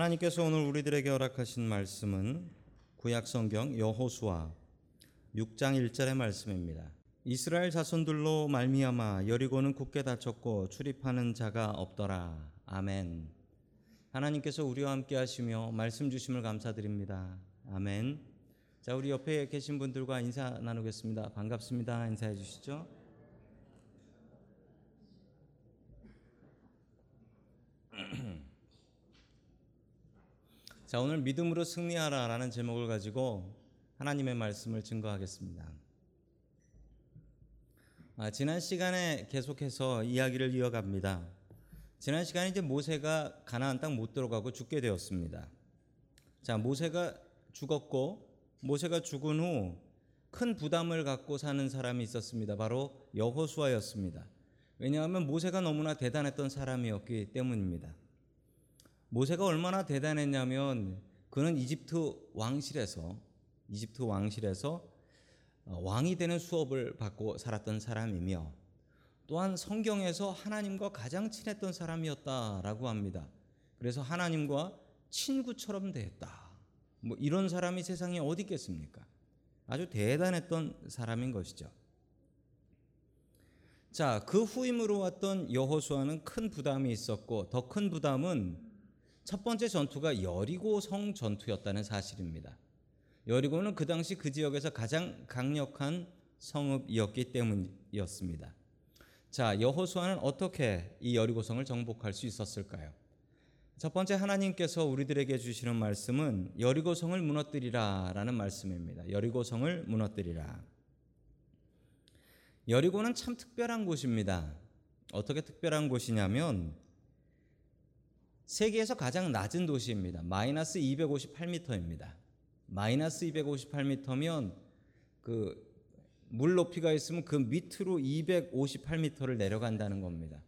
하나님께서 오늘 우리들에게 허락하신 말씀은 구약 성경 여호수아 6장 1절의 말씀입니다. 이스라엘 자손들로 말미암아 여리고는 굳게 닫혔고 출입하는 자가 없더라. 아멘. 하나님께서 우리와 함께 하시며 말씀 주심을 감사드립니다. 아멘. 자, 우리 옆에 계신 분들과 인사 나누겠습니다. 반갑습니다. 인사해 주시죠. 자, 오늘 믿음으로 승리하라 라는 제목을 가지고 하나님의 말씀을 증거하겠습니다. 아, 지난 시간에 계속해서 이야기를 이어갑니다. 지난 시간에 이제 모세가 가나안 땅 못 들어가고 죽게 되었습니다. 자, 모세가 죽었고 모세가 죽은 후 큰 부담을 갖고 사는 사람이 있었습니다. 바로 여호수아였습니다. 왜냐하면 모세가 너무나 대단했던 사람이었기 때문입니다. 모세가 얼마나 대단했냐면 그는 이집트 왕실에서 이집트 왕실에서 어, 왕이 되는 수업을 받고 살았던 사람이며 또한 성경에서 하나님과 가장 친했던 사람이었다라고 합니다. 그래서 하나님과 친구처럼 대했다. 뭐 이런 사람이 세상에 어디 있겠습니까? 아주 대단했던 사람인 것이죠. 자, 그 후임으로 왔던 여호수아는 큰 부담이 있었고 더 큰 부담은 첫 번째 전투가 여리고 성 전투였다는 사실입니다. 여리고는 그 당시 그 지역에서 가장 강력한 성읍이었기 때문이었습니다. 자, 여호수아는 어떻게 이 여리고성을 정복할 수 있었을까요? 첫 번째 하나님께서 우리들에게 주시는 말씀은 여리고성을 무너뜨리라라는 말씀입니다. 여리고성을 무너뜨리라. 여리고는 참 특별한 곳입니다. 어떻게 특별한 곳이냐면 세계에서 가장 낮은 도시입니다. 마이너스 258m입니다. 마이너스 258m면 그 물 높이가 있으면 그 밑으로 258m를 내려간다는 겁니다.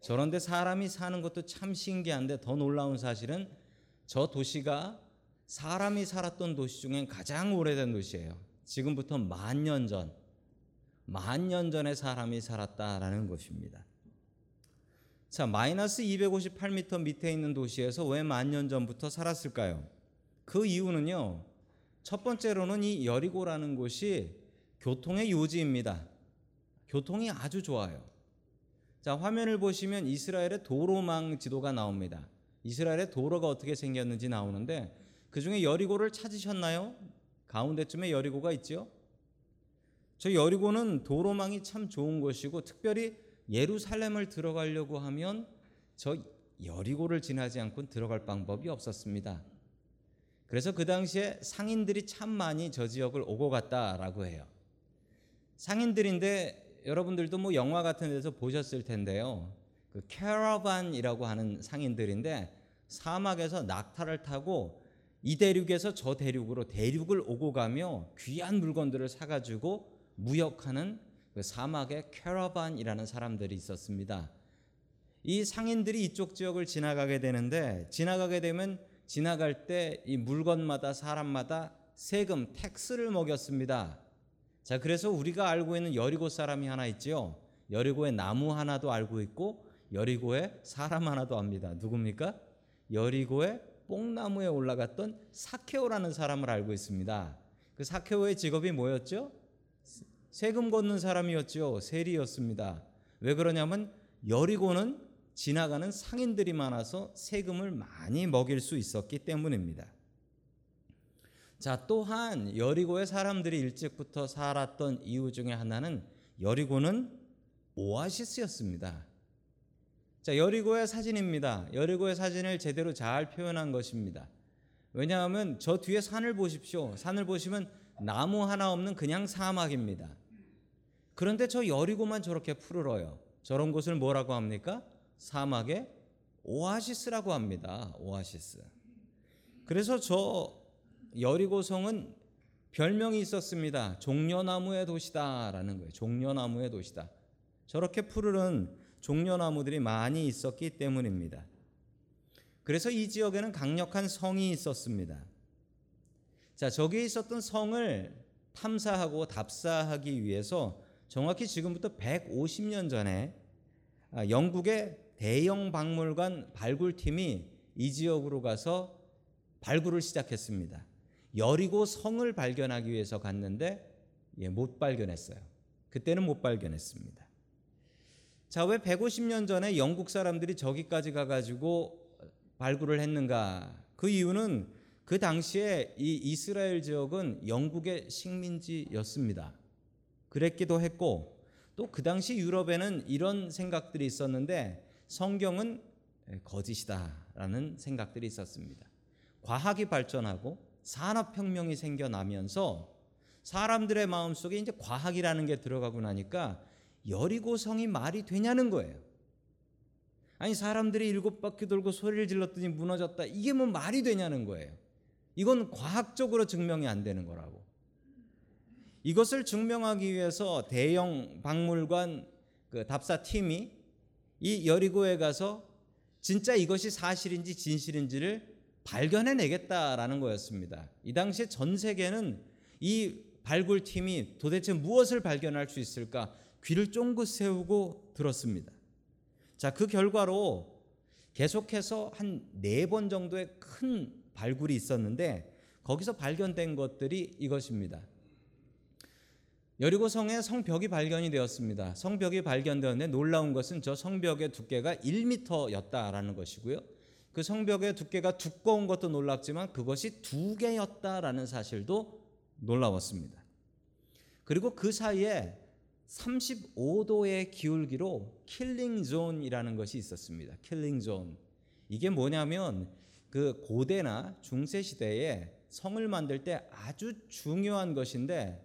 저런데 사람이 사는 것도 참 신기한데 더 놀라운 사실은 저 도시가 사람이 살았던 도시 중엔 가장 오래된 도시예요. 지금부터 만 년 전, 만 년 전에 사람이 살았다라는 것입니다. 자, 마이너스 258m 밑에 있는 도시에서 왜 만 년 전부터 살았을까요? 그 이유는요. 첫 번째로는 이 여리고라는 곳이 교통의 요지입니다. 교통이 아주 좋아요. 자, 화면을 보시면 이스라엘의 도로망 지도가 나옵니다. 이스라엘의 도로가 어떻게 생겼는지 나오는데 그 중에 여리고를 찾으셨나요? 가운데쯤에 여리고가 있죠. 저 여리고는 도로망이 참 좋은 곳이고 특별히 예루살렘을 들어가려고 하면 저 여리고를 지나지 않고 들어갈 방법이 없었습니다. 그래서 그 당시에 상인들이 참 많이 저 지역을 오고 갔다라고 해요. 상인들인데 여러분들도 뭐 영화 같은 데서 보셨을 텐데요. 그 캐러반이라고 하는 상인들인데 사막에서 낙타를 타고 이 대륙에서 저 대륙으로 대륙을 오고 가며 귀한 물건들을 사가지고 무역하는 그 사막의 캐러반이라는 사람들이 있었습니다. 이 상인들이 이쪽 지역을 지나가게 되는데 지나가게 되면 지나갈 때 이 물건마다 사람마다 세금 텍스를 먹였습니다. 자, 그래서 우리가 알고 있는 여리고 사람이 하나 있지요. 여리고의 나무 하나도 알고 있고 여리고의 사람 하나도 압니다. 누굽니까? 여리고의 뽕나무에 올라갔던 사케오라는 사람을 알고 있습니다. 그 사케오의 직업이 뭐였죠? 세금 걷는 사람이었죠. 세리였습니다. 왜 그러냐면 여리고는 지나가는 상인들이 많아서 세금을 많이 먹일 수 있었기 때문입니다. 자, 또한 여리고의 사람들이 일찍부터 살았던 이유 중에 하나는 여리고는 오아시스였습니다. 자, 여리고의 사진입니다. 여리고의 사진을 제대로 잘 표현한 것입니다. 왜냐하면 저 뒤에 산을 보십시오. 산을 보시면 나무 하나 없는 그냥 사막입니다. 그런데 저 여리고만 저렇게 푸르러요. 저런 곳을 뭐라고 합니까? 사막의 오아시스라고 합니다. 오아시스. 그래서 저 여리고성은 별명이 있었습니다. 종려나무의 도시다라는 거예요. 종려나무의 도시다. 저렇게 푸르른 종려나무들이 많이 있었기 때문입니다. 그래서 이 지역에는 강력한 성이 있었습니다. 자, 저기에 있었던 성을 탐사하고 답사하기 위해서 정확히 지금부터 150년 전에 영국의 대형 박물관 발굴팀이 이 지역으로 가서 발굴을 시작했습니다. 여리고 성을 발견하기 위해서 갔는데 예, 못 발견했어요. 그때는 못 발견했습니다. 자, 왜 150년 전에 영국 사람들이 저기까지 가가지고 발굴을 했는가? 그 이유는 그 당시에 이 이스라엘 지역은 영국의 식민지였습니다. 그랬기도 했고 또 그 당시 유럽에는 이런 생각들이 있었는데 성경은 거짓이다라는 생각들이 있었습니다. 과학이 발전하고 산업혁명이 생겨나면서 사람들의 마음속에 이제 과학이라는 게 들어가고 나니까 여리고성이 말이 되냐는 거예요. 아니 사람들이 일곱 바퀴 돌고 소리를 질렀더니 무너졌다. 이게 뭐 말이 되냐는 거예요. 이건 과학적으로 증명이 안 되는 거라고. 이것을 증명하기 위해서 대형 박물관 그 답사 팀이 이 여리고에 가서 진짜 이것이 사실인지 진실인지를 발견해 내겠다라는 거였습니다. 이 당시에 전 세계는 이 발굴팀이 도대체 무엇을 발견할 수 있을까 귀를 쫑긋 세우고 들었습니다. 자, 그 결과로 계속해서 한 네 번 정도의 큰 발굴이 있었는데 거기서 발견된 것들이 이것입니다. 여리고 성의 성벽이 발견이 되었습니다. 성벽이 발견되었는데 놀라운 것은 저 성벽의 두께가 1m였다라는 것이고요. 그 성벽의 두께가 두꺼운 것도 놀랍지만 그것이 두 개였다라는 사실도 놀라웠습니다. 그리고 그 사이에 35도의 기울기로 killing zone이라는 것이 있었습니다. killing zone. 이게 뭐냐면 그 고대나 중세 시대에 성을 만들 때 아주 중요한 것인데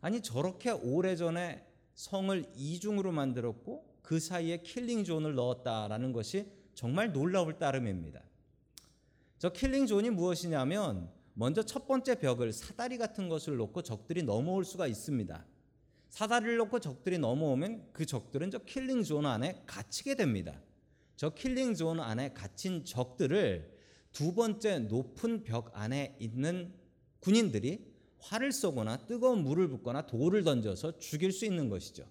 아니 저렇게 오래전에 성을 이중으로 만들었고 그 사이에 killing zone을 넣었다라는 것이 정말 놀라울 따름입니다. 저 killing zone이 무엇이냐면 먼저 첫 번째 벽을 사다리 같은 것을 놓고 적들이 넘어올 수가 있습니다. 사다리를 놓고 적들이 넘어오면 그 적들은 저 killing zone 안에 갇히게 됩니다. 저 killing zone 안에 갇힌 적들을 두 번째 높은 벽 안에 있는 군인들이 활을 쏘거나 뜨거운 물을 붓거나 돌을 던져서 죽일 수 있는 것이죠.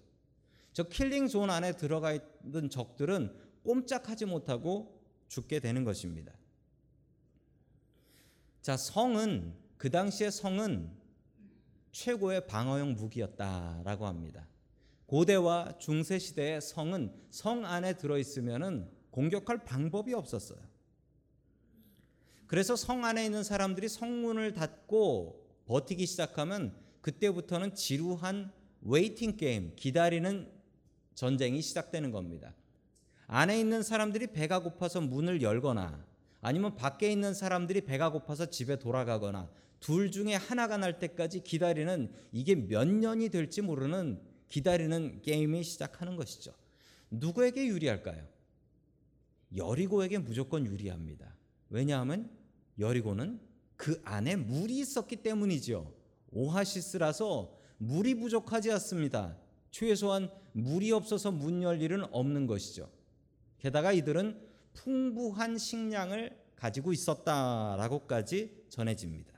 저 killing zone 안에 들어가 있는 적들은 꼼짝하지 못하고 죽게 되는 것입니다. 자, 성은 그 당시의 성은 최고의 방어용 무기였다라고 합니다. 고대와 중세 시대의 성은 성 안에 들어 있으면은 공격할 방법이 없었어요. 그래서 성 안에 있는 사람들이 성문을 닫고 버티기 시작하면 그때부터는 지루한 waiting game, 기다리는 전쟁이 시작되는 겁니다. 안에 있는 사람들이 배가 고파서 문을 열거나 아니면 밖에 있는 사람들이 배가 고파서 집에 돌아가거나 둘 중에 하나가 날 때까지 기다리는 이게 몇 년이 될지 모르는 기다리는 게임이 시작하는 것이죠. 누구에게 유리할까요? 여리고에게 무조건 유리합니다. 왜냐하면 여리고는 그 안에 물이 있었기 때문이죠. 오아시스라서 물이 부족하지 않습니다. 최소한 물이 없어서 문 열 일은 없는 것이죠. 게다가 이들은 풍부한 식량을 가지고 있었다라고까지 전해집니다.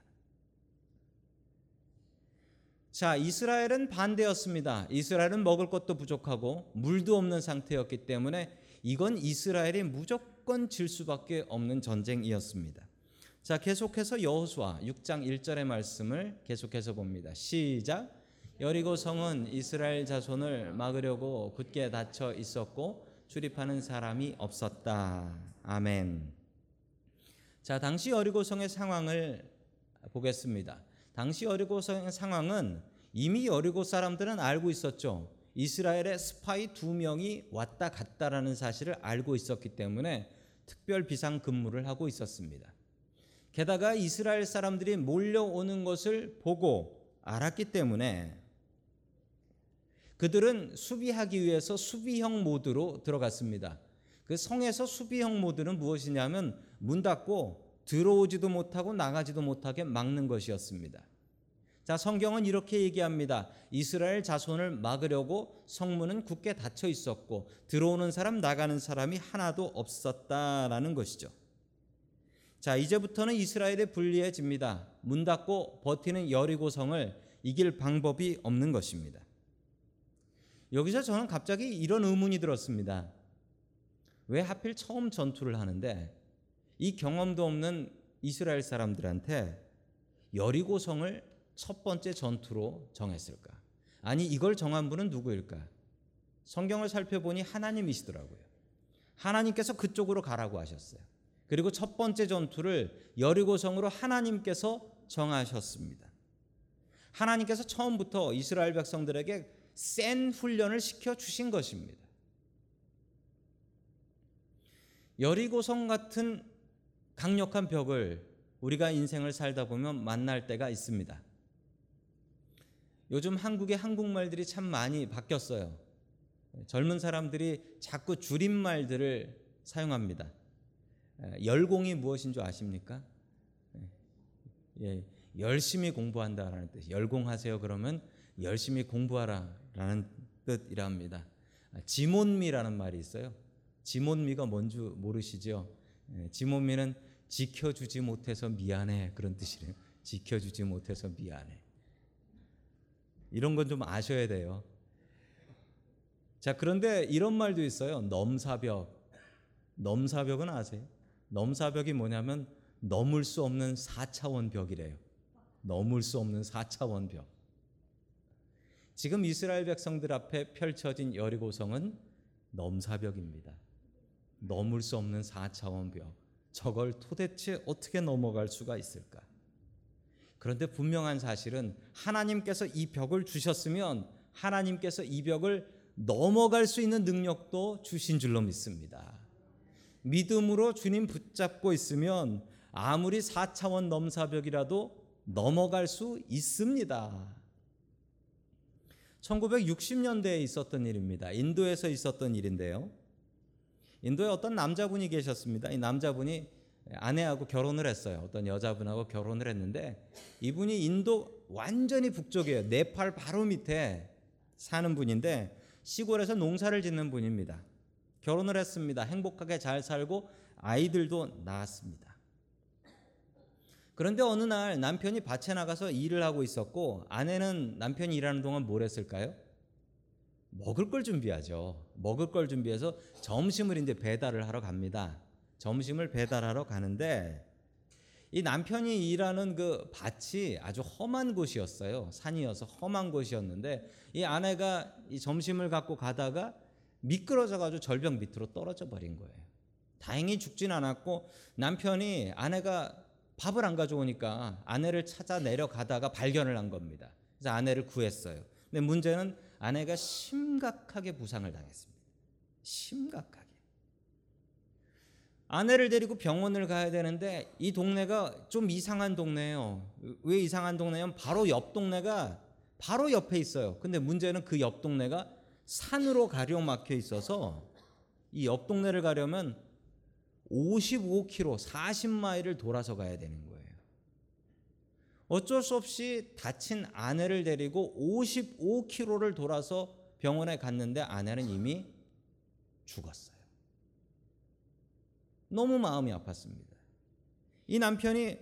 자, 이스라엘은 반대였습니다. 이스라엘은 먹을 것도 부족하고 물도 없는 상태였기 때문에 이건 이스라엘이 무조건 질 수밖에 없는 전쟁이었습니다. 자, 계속해서 여호수아 6장 1절의 말씀을 계속해서 봅니다. 시작. 여리고 성은 이스라엘 자손을 막으려고 굳게 닫혀 있었고 출입하는 사람이 없었다. 아멘. 자, 당시 여리고성의 상황을 보겠습니다. 당시 여리고성의 상황은 이미 여리고 사람들은 알고 있었죠. 이스라엘의 스파이 두 명이 왔다 갔다라는 사실을 알고 있었기 때문에 특별 비상 근무를 하고 있었습니다. 게다가 이스라엘 사람들이 몰려오는 것을 보고 알았기 때문에 그들은 수비하기 위해서 수비형 모드로 들어갔습니다. 그 성에서 수비형 모드는 무엇이냐면 문 닫고 들어오지도 못하고 나가지도 못하게 막는 것이었습니다. 자, 성경은 이렇게 얘기합니다. 이스라엘 자손을 막으려고 성문은 굳게 닫혀 있었고 들어오는 사람 나가는 사람이 하나도 없었다라는 것이죠. 자, 이제부터는 이스라엘이 불리해집니다. 문 닫고 버티는 여리고 성을 이길 방법이 없는 것입니다. 여기서 저는 갑자기 이런 의문이 들었습니다. 왜 하필 처음 전투를 하는데 이 경험도 없는 이스라엘 사람들한테 여리고 성을 첫 번째 전투로 정했을까? 아니 이걸 정한 분은 누구일까? 성경을 살펴보니 하나님이시더라고요. 하나님께서 그쪽으로 가라고 하셨어요. 그리고 첫 번째 전투를 여리고성으로 하나님께서 정하셨습니다. 하나님께서 처음부터 이스라엘 백성들에게 센 훈련을 시켜 주신 것입니다. 여리고성 같은 강력한 벽을 우리가 인생을 살다 보면 만날 때가 있습니다. 요즘 한국의 한국말들이 참 많이 바뀌었어요. 젊은 사람들이 자꾸 줄임말들을 사용합니다. 열공이 무엇인 줄 아십니까? 예, 열심히 공부한다라는 뜻. 열공하세요 그러면 열심히 공부하라라는 뜻이랍니다. 지몬미라는 말이 있어요. 지몬미가 뭔지 모르시죠? 예, 지몬미는 지켜주지 못해서 미안해 그런 뜻이래요. 지켜주지 못해서 미안해. 이런 건 좀 아셔야 돼요. 자, 그런데 이런 말도 있어요. 넘사벽. 넘사벽은 아세요? 넘사벽이 뭐냐면 넘을 수 없는 4차원 벽이래요. 넘을 수 없는 4차원 벽. 지금 이스라엘 백성들 앞에 펼쳐진 여리고성은 넘사벽입니다. 넘을 수 없는 4차원 벽. 저걸 도대체 어떻게 넘어갈 수가 있을까? 그런데 분명한 사실은 하나님께서 이 벽을 주셨으면 하나님께서 이 벽을 넘어갈 수 있는 능력도 주신 줄로 믿습니다. 믿음으로 주님 붙잡고 있으면 아무리 4차원 넘사벽이라도 넘어갈 수 있습니다. 1960년대에 있었던 일입니다. 인도에서 있었던 일인데요. 인도에 어떤 남자분이 계셨습니다. 이 남자분이 아내하고 결혼을 했어요. 어떤 여자분하고 결혼을 했는데 이분이 인도 완전히 북쪽이에요. 네팔 바로 밑에 사는 분인데 시골에서 농사를 짓는 분입니다. 결혼을 했습니다. 행복하게 잘 살고 아이들도 낳았습니다. 그런데 어느 날 남편이 밭에 나가서 일을 하고 있었고 아내는 남편이 일하는 동안 뭘 했을까요? 먹을 걸 준비하죠. 먹을 걸 준비해서 점심을 이제 배달을 하러 갑니다. 점심을 배달하러 가는데 이 남편이 일하는 그 밭이 아주 험한 곳이었어요. 산이어서 험한 곳이었는데 이 아내가 이 점심을 갖고 가다가 미끄러져 가지고 절벽 밑으로 떨어져 버린 거예요. 다행히 죽진 않았고 남편이 아내가 밥을 안 가져오니까 아내를 찾아 내려가다가 발견을 한 겁니다. 그래서 아내를 구했어요. 근데 문제는 아내가 심각하게 부상을 당했습니다. 심각하게. 아내를 데리고 병원을 가야 되는데 이 동네가 좀 이상한 동네예요. 왜 이상한 동네냐면 바로 옆 동네가 바로 옆에 있어요. 근데 문제는 그 옆 동네가 산으로 가려 막혀 있어서 이 옆 동네를 가려면 55km, 40마일을 돌아서 가야 되는 거예요. 어쩔 수 없이 다친 아내를 데리고 55km를 돌아서 병원에 갔는데 아내는 이미 죽었어요. 너무 마음이 아팠습니다. 이 남편이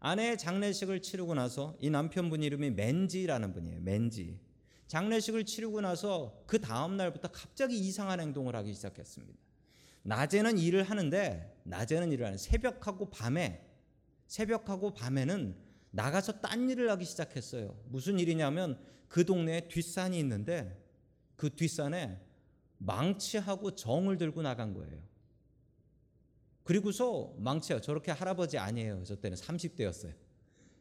아내의 장례식을 치르고 나서 이 남편분 이름이 맨지라는 분이에요. 맨지. 장례식을 치르고 나서 그 다음 날부터 갑자기 이상한 행동을 하기 시작했습니다. 낮에는 일을 하는데 낮에는 일을 하는 새벽하고 밤에 새벽하고 밤에는 나가서 딴 일을 하기 시작했어요. 무슨 일이냐면 그 동네에 뒷산이 있는데 그 뒷산에 망치하고 정을 들고 나간 거예요. 그리고서 망치야 저렇게 할아버지 아니에요. 저 때는 30대였어요.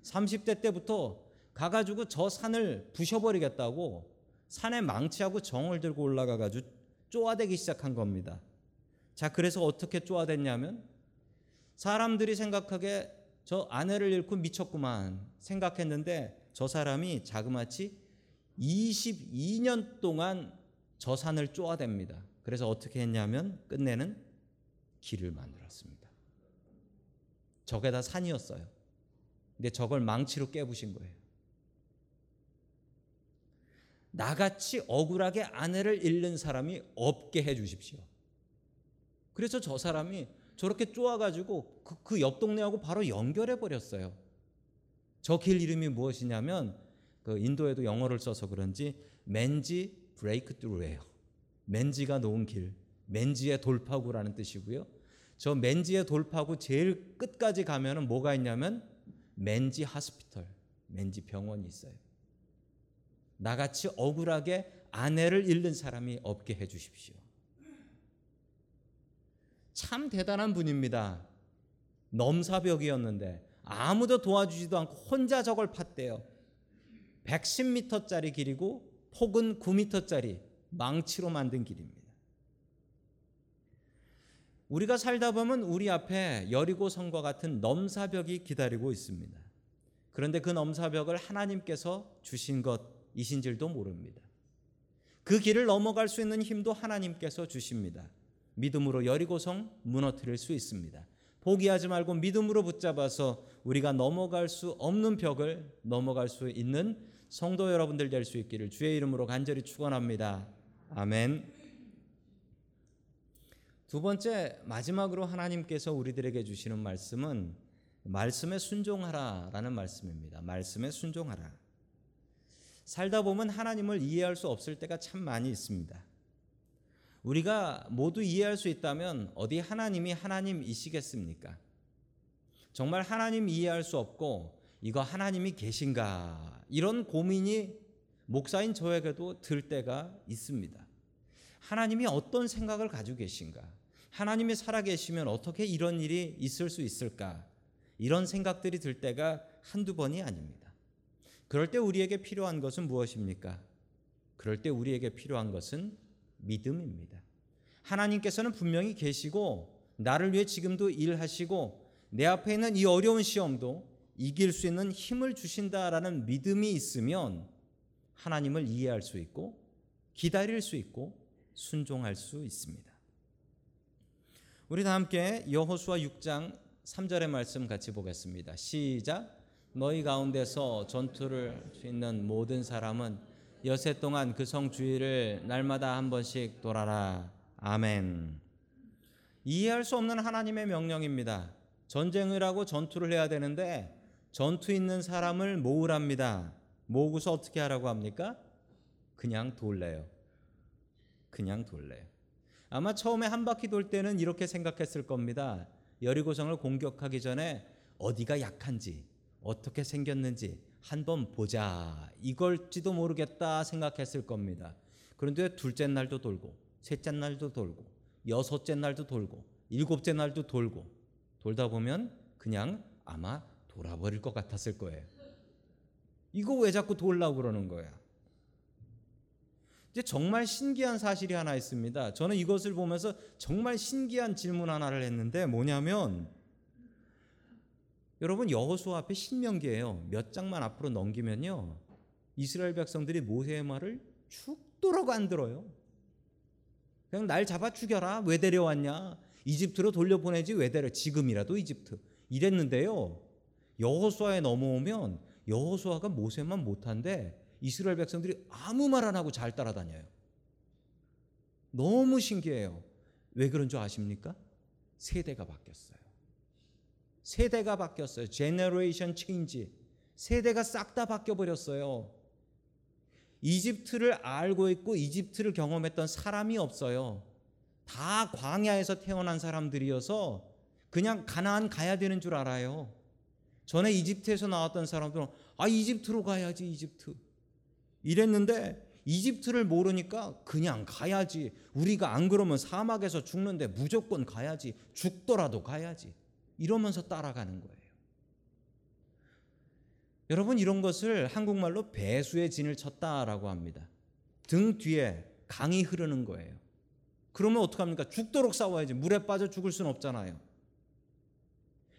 30대 때부터 가가지고 저 산을 부셔버리겠다고 산에 망치하고 정을 들고 올라가가지고 쪼아대기 시작한 겁니다. 자, 그래서 어떻게 쪼아댔냐면 사람들이 생각하기에 저 아내를 잃고 미쳤구만 생각했는데 저 사람이 자그마치 22년 동안 저 산을 쪼아댑니다. 그래서 어떻게 했냐면 끝내는 길을 만들었습니다. 저게 다 산이었어요. 근데 저걸 망치로 깨부신 거예요. 나같이 억울하게 아내를 잃는 사람이 없게 해 주십시오. 그래서 저 사람이 저렇게 쪼아가지고 그옆 그 동네하고 바로 연결해 버렸어요. 저 길 이름이 무엇이냐면 그 인도에도 영어를 써서 그런지 맨지 브레이크 트루예요. 맨지가 놓은 길, 맨지의 돌파구라는 뜻이고요. 저 맨지의 돌파구 제일 끝까지 가면은 뭐가 있냐면 맨지 하스피털, 맨지 병원이 있어요. 나같이 억울하게 아내를 잃는 사람이 없게 해 주십시오. 참 대단한 분입니다. 넘사벽이었는데 아무도 도와주지도 않고 혼자 저걸 팠대요. 110m짜리 길이고 폭은 9m짜리 망치로 만든 길입니다. 우리가 살다 보면 우리 앞에 여리고 성과 같은 넘사벽이 기다리고 있습니다. 그런데 그 넘사벽을 하나님께서 주신 것 이신 줄도 모릅니다. 그 길을 넘어갈 수 있는 힘도 하나님께서 주십니다. 믿음으로 여리고성 무너뜨릴 수 있습니다. 포기하지 말고 믿음으로 붙잡아서 우리가 넘어갈 수 없는 벽을 넘어갈 수 있는 성도 여러분들 될 수 있기를 주의 이름으로 간절히 축원합니다. 아멘. 두 번째 마지막으로 하나님께서 우리들에게 주시는 말씀은 말씀에 순종하라라는 말씀입니다. 말씀에 순종하라. 살다 보면 하나님을 이해할 수 없을 때가 참 많이 있습니다. 우리가 모두 이해할 수 있다면 어디 하나님이 하나님이시겠습니까? 정말 하나님 이해할 수 없고 이거 하나님이 계신가 이런 고민이 목사인 저에게도 들 때가 있습니다. 하나님이 어떤 생각을 가지고 계신가? 하나님이 살아계시면 어떻게 이런 일이 있을 수 있을까? 이런 생각들이 들 때가 한두 번이 아닙니다. 그럴 때 우리에게 필요한 것은 무엇입니까? 그럴 때 우리에게 필요한 것은 믿음입니다. 하나님께서는 분명히 계시고 나를 위해 지금도 일하시고 내 앞에 있는 이 어려운 시험도 이길 수 있는 힘을 주신다라는 믿음이 있으면 하나님을 이해할 수 있고 기다릴 수 있고 순종할 수 있습니다. 우리 다 함께 여호수아 6장 3절의 말씀 같이 보겠습니다. 시작. 너희 가운데서 전투를 있는 모든 사람은 여세 동안 그 성 주위를 날마다 한 번씩 돌아라. 아멘. 이해할 수 없는 하나님의 명령입니다. 전쟁을 하고 전투를 해야 되는데 전투 있는 사람을 모으랍니다. 모으고서 어떻게 하라고 합니까? 그냥 돌래요. 그냥 돌래요. 아마 처음에 한 바퀴 돌 때는 이렇게 생각했을 겁니다. 여리고성을 공격하기 전에 어디가 약한지 어떻게 생겼는지 한번 보자. 이걸지도 모르겠다 생각했을 겁니다. 그런데 둘째 날도 돌고 셋째 날도 돌고 여섯째 날도 돌고 일곱째 날도 돌고 돌다 보면 그냥 아마 돌아버릴 것 같았을 거예요. 이거 왜 자꾸 돌라고 그러는 거야? 이제 정말 신기한 사실이 하나 있습니다. 저는 이것을 보면서 정말 신기한 질문 하나를 했는데 뭐냐면 여러분 여호수아 앞에 신명기예요. 몇 장만 앞으로 넘기면요. 이스라엘 백성들이 모세의 말을 죽도록 안 들어요. 그냥 날 잡아 죽여라. 왜 데려왔냐? 이집트로 돌려보내지 왜 데려? 지금이라도 이집트. 이랬는데요. 여호수아에 넘어오면 여호수아가 모세만 못한데 이스라엘 백성들이 아무 말 안 하고 잘 따라다녀요. 너무 신기해요. 왜 그런 줄 아십니까? 세대가 바뀌었어요. 세대가 바뀌었어요. generation change. 세대가 싹 다 바뀌어 버렸어요. 이집트를 알고 있고 이집트를 경험했던 사람이 없어요. 다 광야에서 태어난 사람들이어서 그냥 가나안 가야 되는 줄 알아요. 전에 이집트에서 나왔던 사람들은 아 이집트로 가야지 이집트 이랬는데 이집트를 모르니까 그냥 가야지 우리가 안 그러면 사막에서 죽는데 무조건 가야지 죽더라도 가야지 이러면서 따라가는 거예요. 여러분 이런 것을 한국말로 배수의 진을 쳤다라고 합니다. 등 뒤에 강이 흐르는 거예요. 그러면 어떡합니까? 죽도록 싸워야지. 물에 빠져 죽을 수는 없잖아요.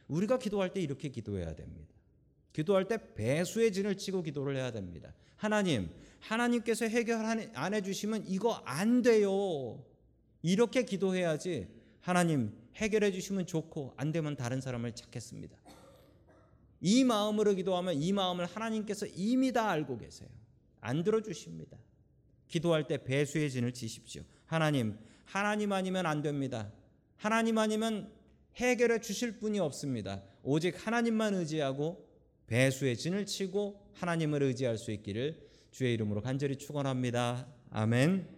우리가 기도할 때 이렇게 기도해야 됩니다. 기도할 때 배수의 진을 치고 기도를 해야 됩니다. 하나님, 하나님께서 해결 안 해주시면 이거 안 돼요. 이렇게 기도해야지 하나님 해결해 주시면 좋고 안 되면 다른 사람을 찾겠습니다. 이 마음으로 기도하면 이 마음을 하나님께서 이미 다 알고 계세요. 안 들어주십니다. 기도할 때 배수의 진을 치십시오. 하나님, 하나님 아니면 안 됩니다. 하나님 아니면 해결해 주실 분이 없습니다. 오직 하나님만 의지하고 배수의 진을 치고 하나님을 의지할 수 있기를 주의 이름으로 간절히 축원합니다. 아멘.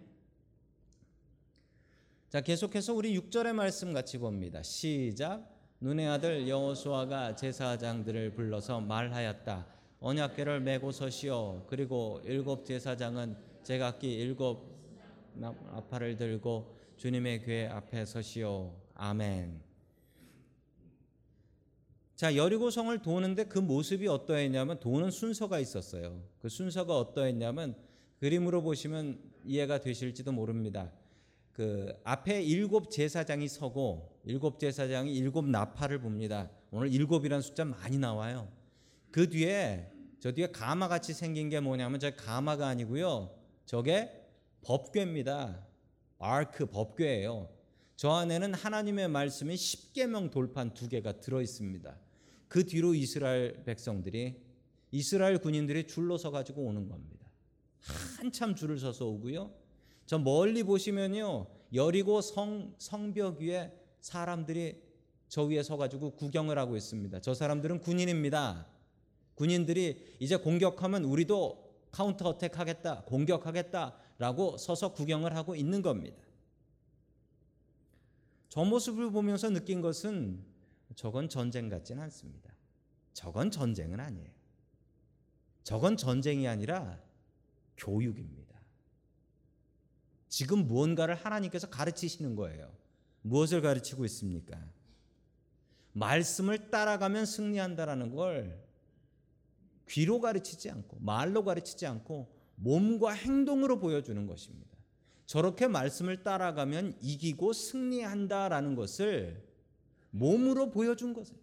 자, 계속해서 우리 6절의 말씀 같이 봅니다. 시작. 눈의 아들 여호수아가 제사장들을 불러서 말하였다. 언약궤를 메고 서시오. 그리고 일곱 제사장은 제각기 일곱 나팔을 들고 주님의 궤 앞에 서시오. 아멘. 자, 여리고 성을 도는데 그 모습이 어떠했냐면 도는 순서가 있었어요. 그 순서가 어떠했냐면 그림으로 보시면 이해가 되실지도 모릅니다. 그 앞에 일곱 제사장이 서고 일곱 제사장이 일곱 나팔을 봅니다. 오늘 일곱이라는 숫자 많이 나와요. 그 뒤에 저 뒤에 가마 같이 생긴 게 뭐냐면 저 가마가 아니고요. 저게 법궤입니다. 아크 법궤예요. 저 안에는 하나님의 말씀이 십계명 돌판 두 개가 들어 있습니다. 그 뒤로 이스라엘 백성들이 이스라엘 군인들이 줄로 서 가지고 오는 겁니다. 한참 줄을 서서 오고요. 저 멀리 보시면요. 여리고 성 성벽 위에 사람들이 저 위에 서 가지고 구경을 하고 있습니다. 저 사람들은 군인입니다. 군인들이 이제 공격하면 우리도 counter attack 하겠다. 공격하겠다라고 서서 구경을 하고 있는 겁니다. 저 모습을 보면서 느낀 것은 저건 전쟁 같지는 않습니다. 저건 전쟁은 아니에요. 저건 전쟁이 아니라 교육입니다. 지금 무언가를 하나님께서 가르치시는 거예요. 무엇을 가르치고 있습니까? 말씀을 따라가면 승리한다라는 걸 귀로 가르치지 않고 말로 가르치지 않고 몸과 행동으로 보여주는 것입니다. 저렇게 말씀을 따라가면 이기고 승리한다라는 것을 몸으로 보여준 것이에요.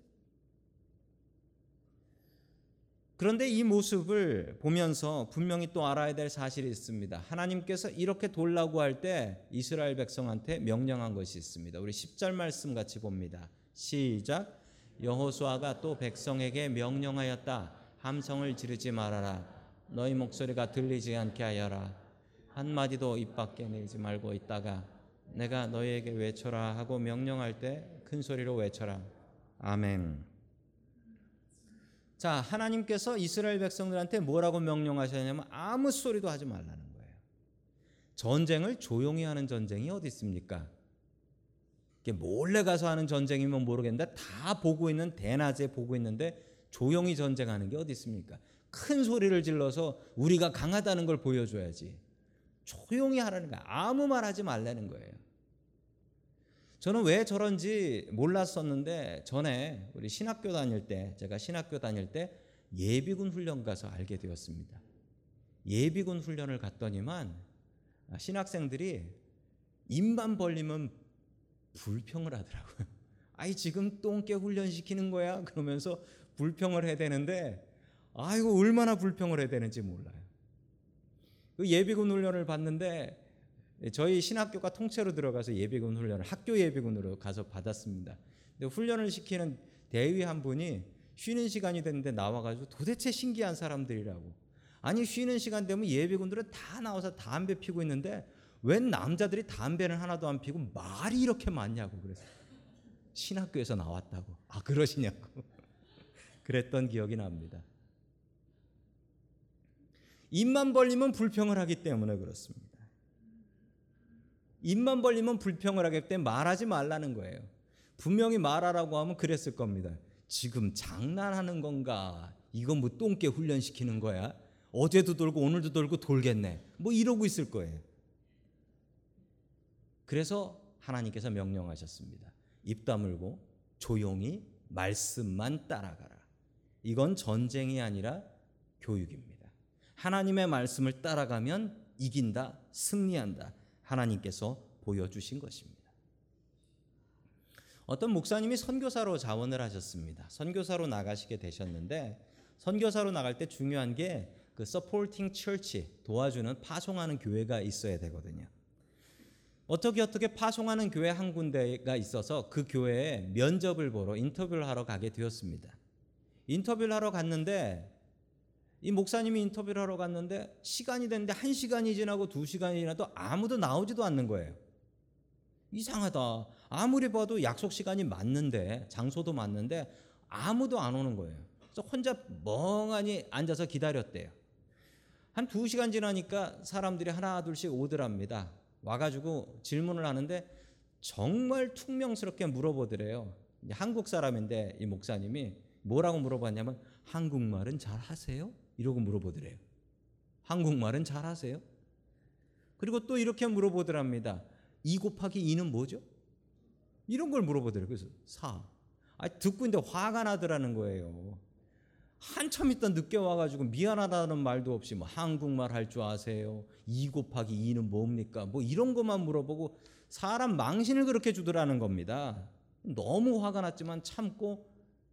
그런데 이 모습을 보면서 분명히 또 알아야 될 사실이 있습니다. 하나님께서 이렇게 돌라고 할 때 이스라엘 백성한테 명령한 것이 있습니다. 우리 10절 말씀 같이 봅니다. 시작. 여호수아가 또 백성에게 명령하였다. 함성을 지르지 말아라. 너희 목소리가 들리지 않게 하여라. 한 마디도 입 밖에 내지 말고 있다가 내가 너희에게 외쳐라 하고 명령할 때 큰 소리로 외쳐라. 아멘. 자, 하나님께서 이스라엘 백성들한테 뭐라고 명령하셨냐면 아무 소리도 하지 말라는 거예요. 전쟁을 조용히 하는 전쟁이 어디 있습니까? 이게 몰래 가서 하는 전쟁이면 모르겠는데 다 보고 있는 대낮에 보고 있는데 조용히 전쟁하는 게 어디 있습니까? 큰 소리를 질러서 우리가 강하다는 걸 보여줘야지. 조용히 하라는 거야. 아무 말 하지 말라는 거예요. 저는 왜 저런지 몰랐었는데 전에 우리 신학교 다닐 때 제가 신학교 다닐 때 예비군 훈련 가서 알게 되었습니다. 예비군 훈련을 갔더니만 신학생들이 입만 벌리면 불평을 하더라고요. 아이 지금 똥개 훈련 시키는 거야 그러면서 불평을 해야 되는데 아이고 얼마나 불평을 해야 되는지 몰라요. 그 예비군 훈련을 봤는데 저희 신학교가 통째로 들어가서 예비군 훈련을 학교 예비군으로 가서 받았습니다. 근데 훈련을 시키는 대위 한 분이 쉬는 시간이 됐는데 나와가지고 도대체 신기한 사람들이라고. 아니 쉬는 시간 되면 예비군들은 다 나와서 담배 피고 있는데 웬 남자들이 담배는 하나도 안 피고 말이 이렇게 많냐고 그래서 신학교에서 나왔다고. 아 그러시냐고. 그랬던 기억이 납니다. 입만 벌리면 불평을 하기 때문에 그렇습니다. 입만 벌리면 불평을 하기 때문에 말하지 말라는 거예요. 분명히 말하라고 하면 그랬을 겁니다. 지금 장난하는 건가? 이건 뭐 똥개 훈련시키는 거야? 어제도 돌고 오늘도 돌고 돌겠네. 뭐 이러고 있을 거예요. 그래서 하나님께서 명령하셨습니다. 입 다물고 조용히 말씀만 따라가라. 이건 전쟁이 아니라 교육입니다. 하나님의 말씀을 따라가면 이긴다, 승리한다. 하나님께서 보여주신 것입니다. 어떤 목사님이 선교사로 자원을 하셨습니다. 선교사로 나가시게 되셨는데 선교사로 나갈 때 중요한 게 그 supporting church 도와주는 파송하는 교회가 있어야 되거든요. 어떻게 어떻게 파송하는 교회 한 군데가 있어서 그 교회에 면접을 보러 인터뷰를 하러 가게 되었습니다. 인터뷰를 하러 갔는데 이 목사님이 인터뷰를 하러 갔는데 시간이 됐는데 한 시간이 지나고 두 시간이 지나도 아무도 나오지도 않는 거예요. 이상하다. 아무리 봐도 약속 시간이 맞는데 장소도 맞는데 아무도 안 오는 거예요. 그래서 혼자 멍하니 앉아서 기다렸대요. 한두 시간 지나니까 사람들이 하나 둘씩 오더랍니다. 와가지고 질문을 하는데 정말 퉁명스럽게 물어보더래요. 한국 사람인데 이 목사님이 뭐라고 물어봤냐면 한국말은 잘 하세요? 이러고 물어보더래요. 한국말은 잘 하세요? 그리고 또 이렇게 물어보더랍니다. 2 곱하기 2는 뭐죠? 이런 걸 물어보더래요. 그래서 4. 아, 듣고 있는데 화가 나더라는 거예요. 한참 있다 늦게 와가지고 미안하다는 말도 없이 뭐 한국말 할 줄 아세요? 2 곱하기 2는 뭡니까? 뭐 이런 것만 물어보고 사람 망신을 그렇게 주더라는 겁니다. 너무 화가 났지만 참고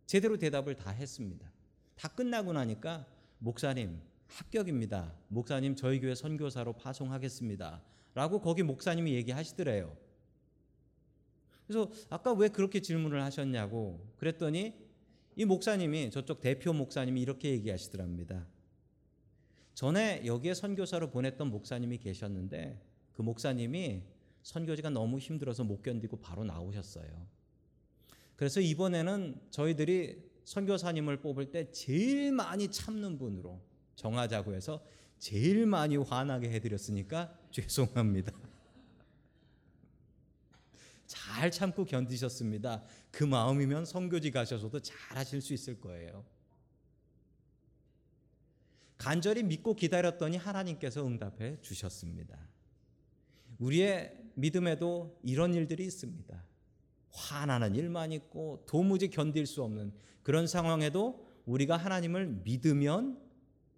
제대로 대답을 다 했습니다. 다 끝나고 나니까 목사님 합격입니다. 목사님 저희 교회 선교사로 파송하겠습니다. 라고 거기 목사님이 얘기하시더래요. 그래서 아까 왜 그렇게 질문을 하셨냐고 그랬더니 이 목사님이 저쪽 대표 목사님이 이렇게 얘기하시더랍니다. 전에 여기에 선교사로 보냈던 목사님이 계셨는데 그 목사님이 선교지가 너무 힘들어서 못 견디고 바로 나오셨어요. 그래서 이번에는 저희들이 선교사님을 뽑을 때 제일 많이 참는 분으로 정하자고 해서 제일 많이 화나게 해드렸으니까 죄송합니다. 잘 참고 견디셨습니다. 그 마음이면 선교지 가셔서도 잘 하실 수 있을 거예요. 간절히 믿고 기다렸더니 하나님께서 응답해 주셨습니다. 우리의 믿음에도 이런 일들이 있습니다. 화나는 일만 있고 도무지 견딜 수 없는 그런 상황에도 우리가 하나님을 믿으면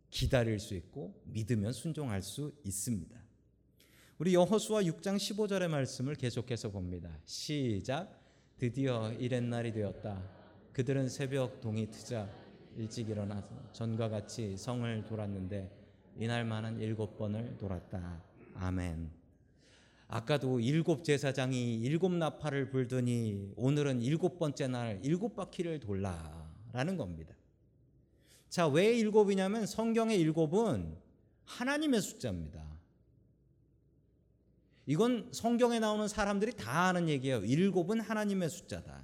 기다릴 수 있고 믿으면 순종할 수 있습니다. 우리 여호수아 6장 15절의 말씀을 계속해서 봅니다. 시작. 드디어 이렛날이 되었다. 그들은 새벽 동이 트자 일찍 일어나서 전과 같이 성을 돌았는데 이날만은 일곱 번을 돌았다. 아멘. 아까도 일곱 제사장이 일곱 나팔을 불더니 오늘은 일곱 번째 날 일곱 바퀴를 돌라라는 겁니다. 자, 왜 일곱이냐면 성경의 일곱은 하나님의 숫자입니다. 이건 성경에 나오는 사람들이 다 아는 얘기예요. 일곱은 하나님의 숫자다.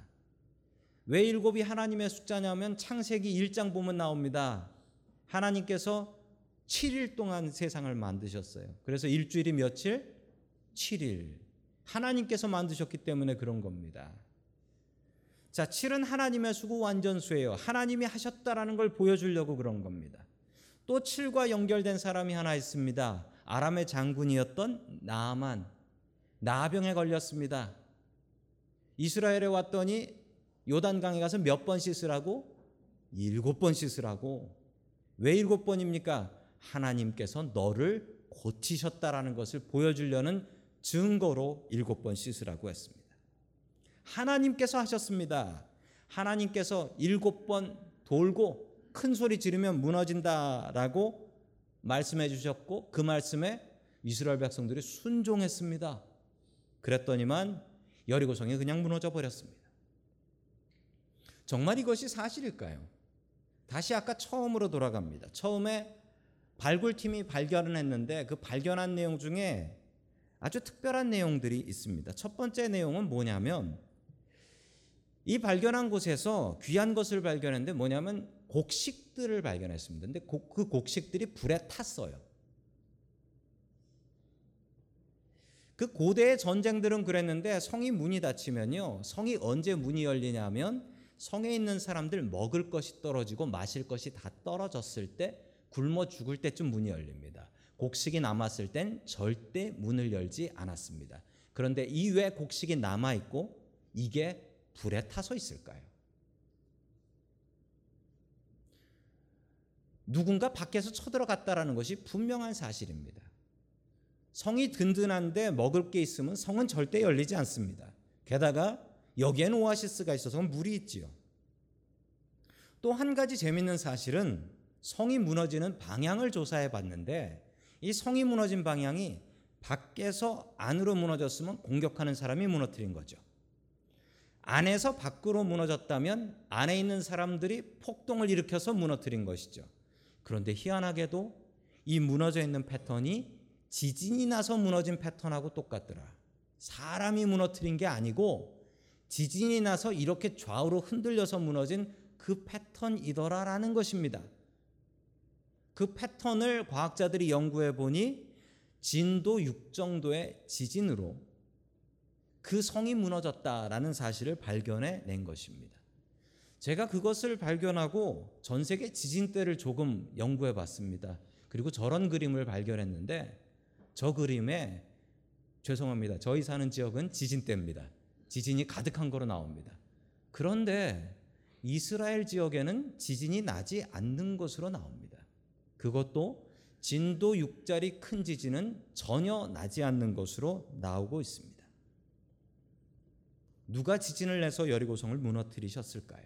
왜 일곱이 하나님의 숫자냐면 창세기 1장 보면 나옵니다. 하나님께서 7일 동안 세상을 만드셨어요. 그래서 일주일이 며칠? 7일. 하나님께서 만드셨기 때문에 그런 겁니다. 자, 7은 하나님의 수고 완전수예요. 하나님이 하셨다라는 걸 보여주려고 그런 겁니다. 또 7과 연결된 사람이 하나 있습니다. 아람의 장군이었던 나아만 나병에 걸렸습니다. 이스라엘에 왔더니 요단강에 가서 몇 번 씻으라고? 일곱 번 씻으라고. 왜 일곱 번입니까? 하나님께서 너를 고치셨다라는 것을 보여주려는 증거로 일곱 번 씻으라고 했습니다. 하나님께서 하셨습니다. 하나님께서 일곱 번 돌고 큰 소리 지르면 무너진다라고 말씀해 주셨고 그 말씀에 이스라엘 백성들이 순종했습니다. 그랬더니만 여리고 성이 그냥 무너져 버렸습니다. 정말 이것이 사실일까요? 다시 아까 처음으로 돌아갑니다. 처음에 발굴팀이 발견을 했는데 그 발견한 내용 중에 아주 특별한 내용들이 있습니다. 첫 번째 내용은 뭐냐면 이 발견한 곳에서 귀한 것을 발견했는데 뭐냐면 곡식들을 발견했습니다. 근데 그 곡식들이 불에 탔어요. 그 고대의 전쟁들은 그랬는데 성이 문이 닫히면요. 성이 언제 문이 열리냐면 성에 있는 사람들 먹을 것이 떨어지고 마실 것이 다 떨어졌을 때 굶어 죽을 때쯤 문이 열립니다. 곡식이 남았을 땐 절대 문을 열지 않았습니다. 그런데 이 왜 곡식이 남아 있고 이게 불에 타서 있을까요? 누군가 밖에서 쳐들어갔다라는 것이 분명한 사실입니다. 성이 든든한데 먹을 게 있으면 성은 절대 열리지 않습니다. 게다가 여기에는 오아시스가 있어서 물이 있지요. 또 한 가지 재밌는 사실은 성이 무너지는 방향을 조사해 봤는데 이 성이 무너진 방향이 밖에서 안으로 무너졌으면 공격하는 사람이 무너뜨린 거죠. 안에서 밖으로 무너졌다면 안에 있는 사람들이 폭동을 일으켜서 무너뜨린 것이죠. 그런데 희한하게도 이 무너져 있는 패턴이 지진이 나서 무너진 패턴하고 똑같더라. 사람이 무너뜨린 게 아니고 지진이 나서 이렇게 좌우로 흔들려서 무너진 그 패턴이더라라는 것입니다. 그 패턴을 과학자들이 연구해 보니 진도 6 정도의 지진으로 그 성이 무너졌다라는 사실을 발견해 낸 것입니다. 제가 그것을 발견하고 전 세계 지진대를 조금 연구해 봤습니다. 그리고 저런 그림을 발견했는데 저 그림에 죄송합니다. 저희 사는 지역은 지진대입니다. 지진이 가득한 거로 나옵니다. 그런데 이스라엘 지역에는 지진이 나지 않는 것으로 나옵니다. 그것도 진도 6짜리 큰 지진은 전혀 나지 않는 것으로 나오고 있습니다. 누가 지진을 내서 여리고성을 무너뜨리셨을까요?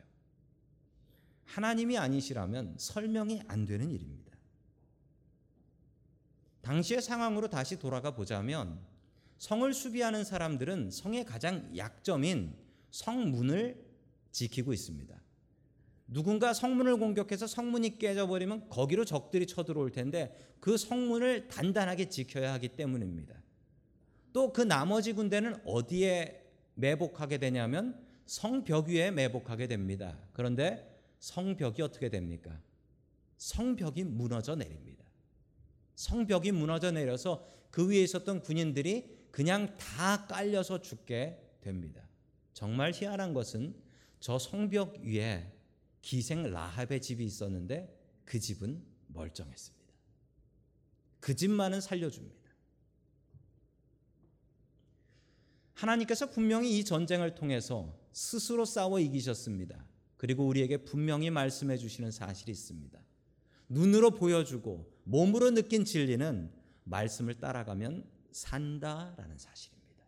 하나님이 아니시라면 설명이 안 되는 일입니다. 당시의 상황으로 다시 돌아가 보자면 성을 수비하는 사람들은 성의 가장 약점인 성문을 지키고 있습니다. 누군가 성문을 공격해서 성문이 깨져버리면 거기로 적들이 쳐들어올 텐데 그 성문을 단단하게 지켜야 하기 때문입니다. 또 그 나머지 군대는 어디에 매복하게 되냐면 성벽 위에 매복하게 됩니다. 그런데 성벽이 어떻게 됩니까? 성벽이 무너져 내립니다. 성벽이 무너져 내려서 그 위에 있었던 군인들이 그냥 다 깔려서 죽게 됩니다. 정말 희한한 것은 저 성벽 위에 기생 라합의 집이 있었는데 그 집은 멀쩡했습니다. 그 집만은 살려줍니다. 하나님께서 분명히 이 전쟁을 통해서 스스로 싸워 이기셨습니다. 그리고 우리에게 분명히 말씀해 주시는 사실이 있습니다. 눈으로 보여주고 몸으로 느낀 진리는 말씀을 따라가면 산다라는 사실입니다.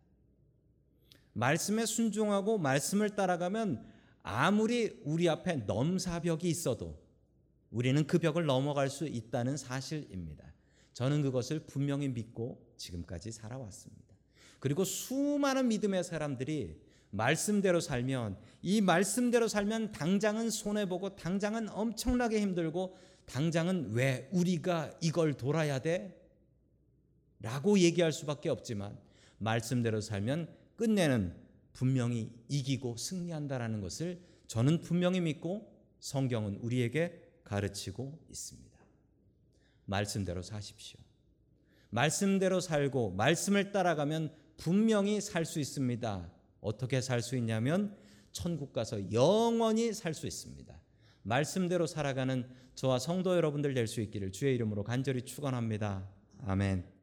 말씀에 순종하고 말씀을 따라가면 아무리 우리 앞에 넘사벽이 있어도 우리는 그 벽을 넘어갈 수 있다는 사실입니다. 저는 그것을 분명히 믿고 지금까지 살아왔습니다. 그리고 수많은 믿음의 사람들이 말씀대로 살면 이 말씀대로 살면 당장은 손해 보고 당장은 엄청나게 힘들고 당장은 왜 우리가 이걸 돌아야 돼? 라고 얘기할 수밖에 없지만 말씀대로 살면 끝내는 분명히 이기고 승리한다라는 것을 저는 분명히 믿고 성경은 우리에게 가르치고 있습니다. 말씀대로 사십시오. 말씀대로 살고 말씀을 따라가면 분명히 살 수 있습니다. 어떻게 살 수 있냐면 천국 가서 영원히 살 수 있습니다. 말씀대로 살아가는 저와 성도 여러분들 될 수 있기를 주의 이름으로 간절히 축원합니다. 아멘.